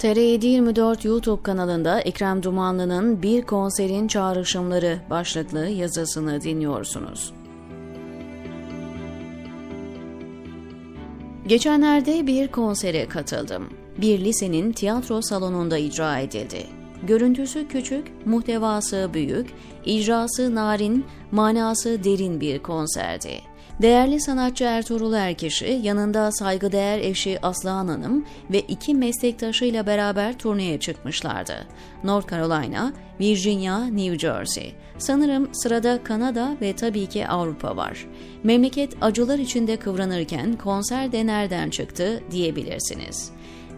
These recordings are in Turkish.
TR724 YouTube kanalında Ekrem Dumanlı'nın Bir Konserin Çağrışımları başlıklı yazısını dinliyorsunuz. Geçenlerde bir konsere katıldım. Bir lisenin tiyatro salonunda icra edildi. Görüntüsü küçük, muhtevası büyük, icrası narin, manası derin bir konserdi. Değerli sanatçı Ertuğrul Erkeş'i yanında saygıdeğer eşi Aslıhan Hanım ve iki meslektaşıyla beraber turneye çıkmışlardı. North Carolina, Virginia, New Jersey. Sanırım sırada Kanada ve tabii ki Avrupa var. Memleket acılar içinde kıvranırken konser de nereden çıktı diyebilirsiniz.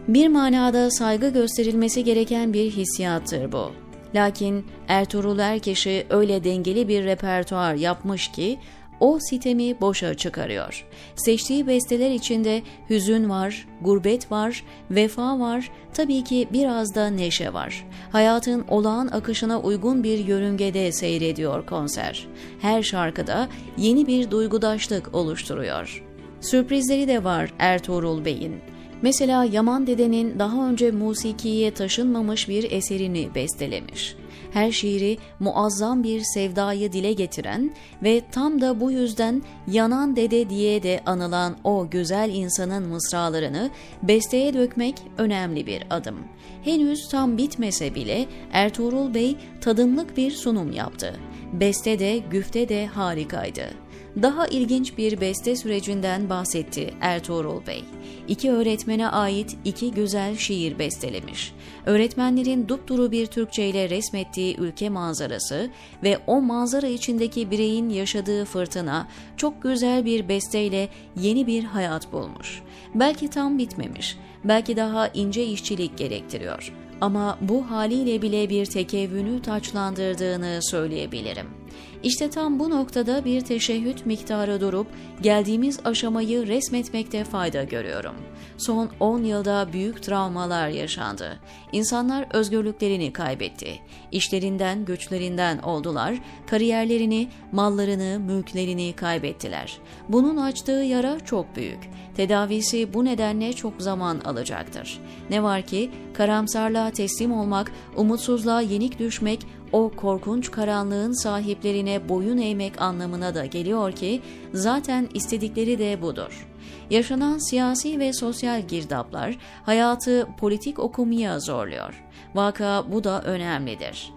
Bir manada saygı gösterilmesi gereken bir hissiyattır bu. Lakin Ertuğrul Erkeş'i öyle dengeli bir repertuar yapmış ki o sitemi boşa çıkarıyor. Seçtiği besteler içinde hüzün var, gurbet var, vefa var, tabii ki biraz da neşe var. Hayatın olağan akışına uygun bir yörüngede seyrediyor konser. Her şarkıda yeni bir duygudaşlık oluşturuyor. Sürprizleri de var Ertuğrul Bey'in. Mesela Yaman Dede'nin daha önce musikiye taşınmamış bir eserini bestelemiş her şiiri muazzam bir sevdayı dile getiren ve tam da bu yüzden yanan dede diye de anılan o güzel insanın mısralarını besteye dökmek önemli bir adım. Henüz tam bitmese bile Ertuğrul Bey tadımlık bir sunum yaptı. Beste de güfte de harikaydı daha ilginç bir beste sürecinden bahsetti Ertuğrul Bey. İki öğretmene ait iki güzel şiir bestelemiş. Öğretmenlerin dupduru bir Türkçe ile resmettiği ülke manzarası ve o manzara içindeki bireyin yaşadığı fırtına çok güzel bir besteyle yeni bir hayat bulmuş. Belki tam bitmemiş, belki daha ince işçilik gerektiriyor ama bu haliyle bile bir tekevvünü taçlandırdığını söyleyebilirim. İşte tam bu noktada bir teşehhüt miktarı durup geldiğimiz aşamayı resmetmekte fayda görüyorum. Son 10 yılda büyük travmalar yaşandı. İnsanlar özgürlüklerini kaybetti. İşlerinden, güçlerinden oldular, kariyerlerini, mallarını, mülklerini kaybettiler. Bunun açtığı yara çok büyük. Tedavisi bu nedenle çok zaman alacaktır. Ne var ki karamsarlığa teslim olmak, umutsuzluğa yenik düşmek, o korkunç karanlığın sahiplerine boyun eğmek anlamına da geliyor ki zaten istedikleri de budur. Yaşanan siyasi ve sosyal girdaplar hayatı politik okumaya zorluyor. Vaka bu da önemlidir.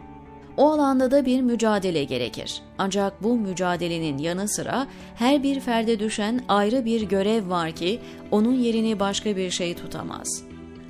O alanda da bir mücadele gerekir. Ancak bu mücadelenin yanı sıra her bir ferde düşen ayrı bir görev var ki onun yerini başka bir şey tutamaz.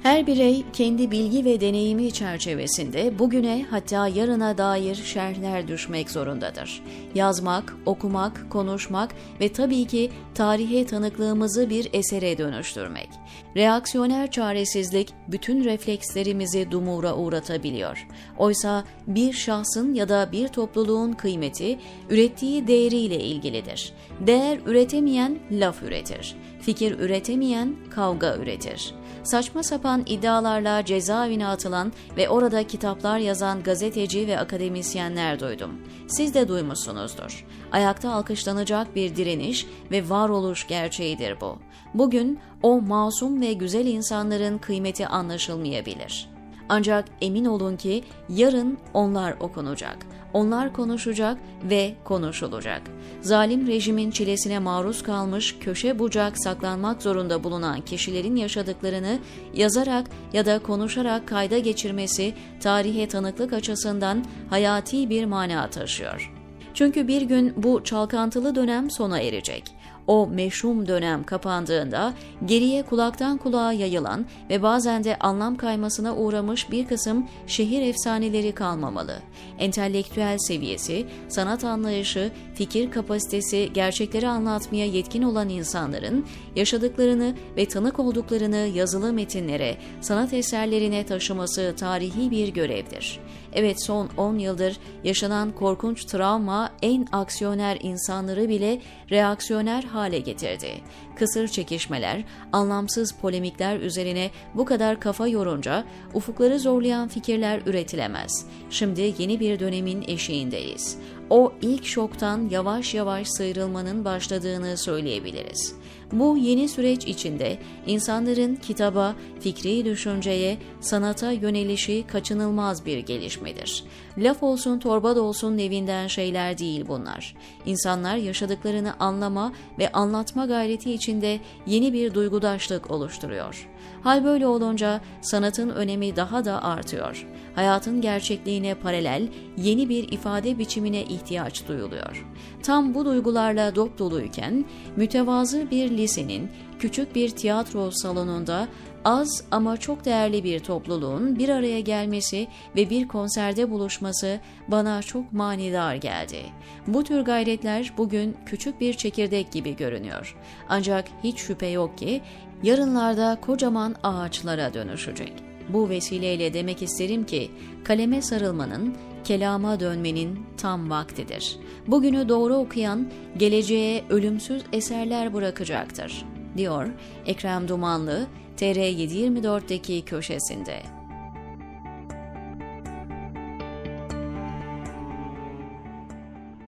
Her birey kendi bilgi ve deneyimi çerçevesinde bugüne hatta yarına dair şerhler düşmek zorundadır. Yazmak, okumak, konuşmak ve tabii ki tarihe tanıklığımızı bir esere dönüştürmek. Reaksiyoner çaresizlik bütün reflekslerimizi dumura uğratabiliyor. Oysa bir şahsın ya da bir topluluğun kıymeti ürettiği değeriyle ilgilidir. Değer üretemeyen laf üretir. Fikir üretemeyen kavga üretir saçma sapan iddialarla cezaevine atılan ve orada kitaplar yazan gazeteci ve akademisyenler duydum. Siz de duymuşsunuzdur. Ayakta alkışlanacak bir direniş ve varoluş gerçeğidir bu. Bugün o masum ve güzel insanların kıymeti anlaşılmayabilir.'' Ancak emin olun ki yarın onlar okunacak, onlar konuşacak ve konuşulacak. Zalim rejimin çilesine maruz kalmış, köşe bucak saklanmak zorunda bulunan kişilerin yaşadıklarını yazarak ya da konuşarak kayda geçirmesi tarihe tanıklık açısından hayati bir mana taşıyor. Çünkü bir gün bu çalkantılı dönem sona erecek o meşhum dönem kapandığında geriye kulaktan kulağa yayılan ve bazen de anlam kaymasına uğramış bir kısım şehir efsaneleri kalmamalı. Entelektüel seviyesi, sanat anlayışı, fikir kapasitesi gerçekleri anlatmaya yetkin olan insanların yaşadıklarını ve tanık olduklarını yazılı metinlere, sanat eserlerine taşıması tarihi bir görevdir. Evet son 10 yıldır yaşanan korkunç travma en aksiyoner insanları bile reaksiyoner hale getirdi. Kısır çekişmeler, anlamsız polemikler üzerine bu kadar kafa yorunca ufukları zorlayan fikirler üretilemez. Şimdi yeni bir dönemin eşiğindeyiz. O ilk şoktan yavaş yavaş sıyrılmanın başladığını söyleyebiliriz. Bu yeni süreç içinde insanların kitaba, fikri düşünceye, sanata yönelişi kaçınılmaz bir gelişmedir. Laf olsun torba da olsun nevinden şeyler değil bunlar. İnsanlar yaşadıklarını anlama ve anlatma gayreti içinde yeni bir duygudaşlık oluşturuyor. Hal böyle olunca sanatın önemi daha da artıyor. Hayatın gerçekliğine paralel yeni bir ifade biçimine ihtiyaç duyuluyor. Tam bu duygularla dop doluyken mütevazı bir lisenin küçük bir tiyatro salonunda az ama çok değerli bir topluluğun bir araya gelmesi ve bir konserde buluşması bana çok manidar geldi. Bu tür gayretler bugün küçük bir çekirdek gibi görünüyor. Ancak hiç şüphe yok ki yarınlarda kocaman ağaçlara dönüşecek. Bu vesileyle demek isterim ki kaleme sarılmanın, kelama dönmenin tam vaktidir. Bugünü doğru okuyan geleceğe ölümsüz eserler bırakacaktır, diyor Ekrem Dumanlı TR724'deki köşesinde.